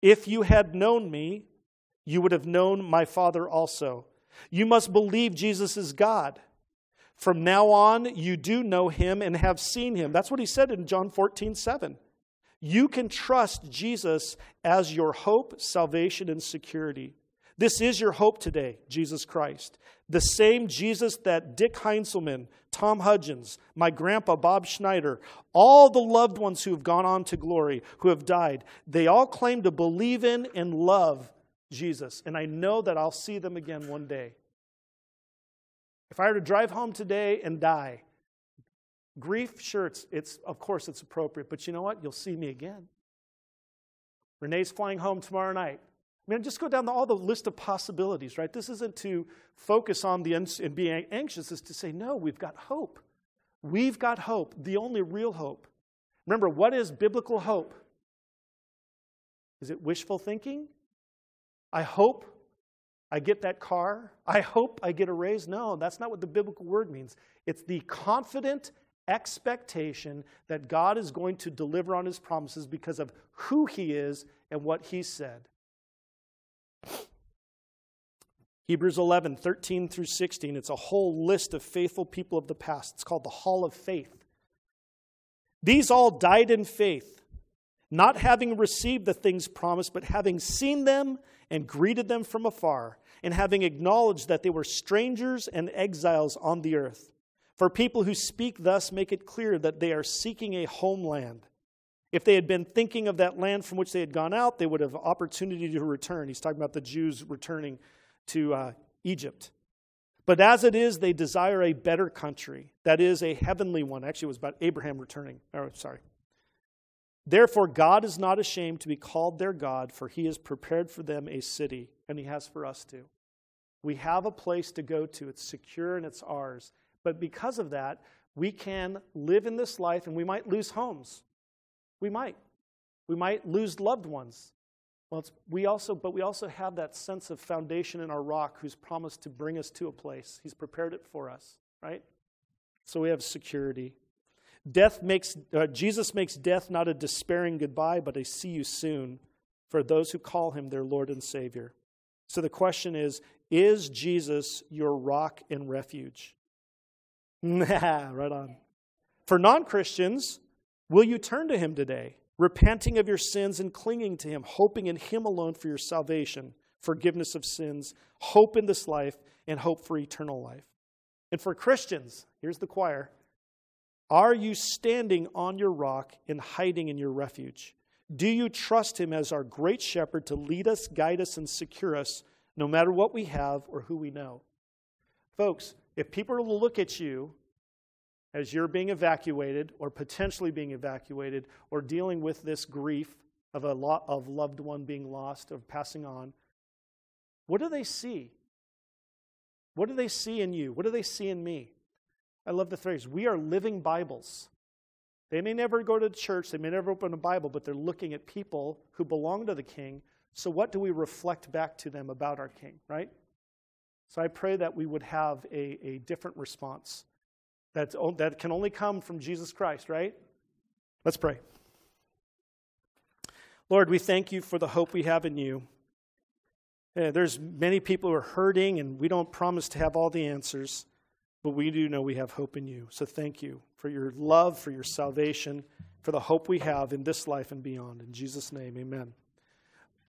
If you had known me, you would have known my Father also. You must believe Jesus is God. From now on, you do know him and have seen him. That's what he said in John 14, 7. You can trust Jesus as your hope, salvation, and security. This is your hope today, Jesus Christ. The same Jesus that Dick Heinzelman, Tom Hudgens, my grandpa Bob Schneider, all the loved ones who have gone on to glory, who have died, they all claim to believe in and love Jesus. And I know that I'll see them again one day. If I were to drive home today and die, Grief, sure, it's, it's, of course it's appropriate, but you know what? You'll see me again. Renee's flying home tomorrow night. I mean, just go down the, all the list of possibilities, right? This isn't to focus on the and be anxious, is to say, no, we've got hope. We've got hope, the only real hope. Remember, what is biblical hope? Is it wishful thinking? I hope I get that car. I hope I get a raise. No, that's not what the biblical word means. It's the confident expectation that God is going to deliver on his promises because of who he is and what he said. Hebrews 11, 13 through 16. It's a whole list of faithful people of the past. It's called the Hall of Faith. These all died in faith, not having received the things promised, but having seen them and greeted them from afar, and having acknowledged that they were strangers and exiles on the earth. For people who speak thus make it clear that they are seeking a homeland. If they had been thinking of that land from which they had gone out, they would have opportunity to return. He's talking about the Jews returning to uh, Egypt. But as it is, they desire a better country, that is, a heavenly one. Actually, it was about Abraham returning. Oh, sorry. Therefore, God is not ashamed to be called their God, for he has prepared for them a city, and he has for us too. We have a place to go to. It's secure and it's ours. But because of that, we can live in this life and we might lose homes. We might. We might lose loved ones. Well, we also, but we also have that sense of foundation in our rock who's promised to bring us to a place. He's prepared it for us, right? So we have security. Death makes, uh, Jesus makes death not a despairing goodbye, but a see you soon for those who call him their Lord and Savior. So the question is Is Jesus your rock and refuge? Right on. For non Christians, will you turn to him today, repenting of your sins and clinging to him, hoping in him alone for your salvation, forgiveness of sins, hope in this life, and hope for eternal life? And for Christians, here's the choir Are you standing on your rock and hiding in your refuge? Do you trust him as our great shepherd to lead us, guide us, and secure us no matter what we have or who we know? Folks, if people will look at you as you're being evacuated or potentially being evacuated or dealing with this grief of a lot of loved one being lost or passing on, what do they see? What do they see in you? What do they see in me? I love the phrase, we are living Bibles. They may never go to church, they may never open a Bible, but they're looking at people who belong to the king. So, what do we reflect back to them about our king, right? So, I pray that we would have a, a different response that's, that can only come from Jesus Christ, right? Let's pray. Lord, we thank you for the hope we have in you. Uh, there's many people who are hurting, and we don't promise to have all the answers, but we do know we have hope in you. So thank you for your love, for your salvation, for the hope we have in this life and beyond. In Jesus' name, amen.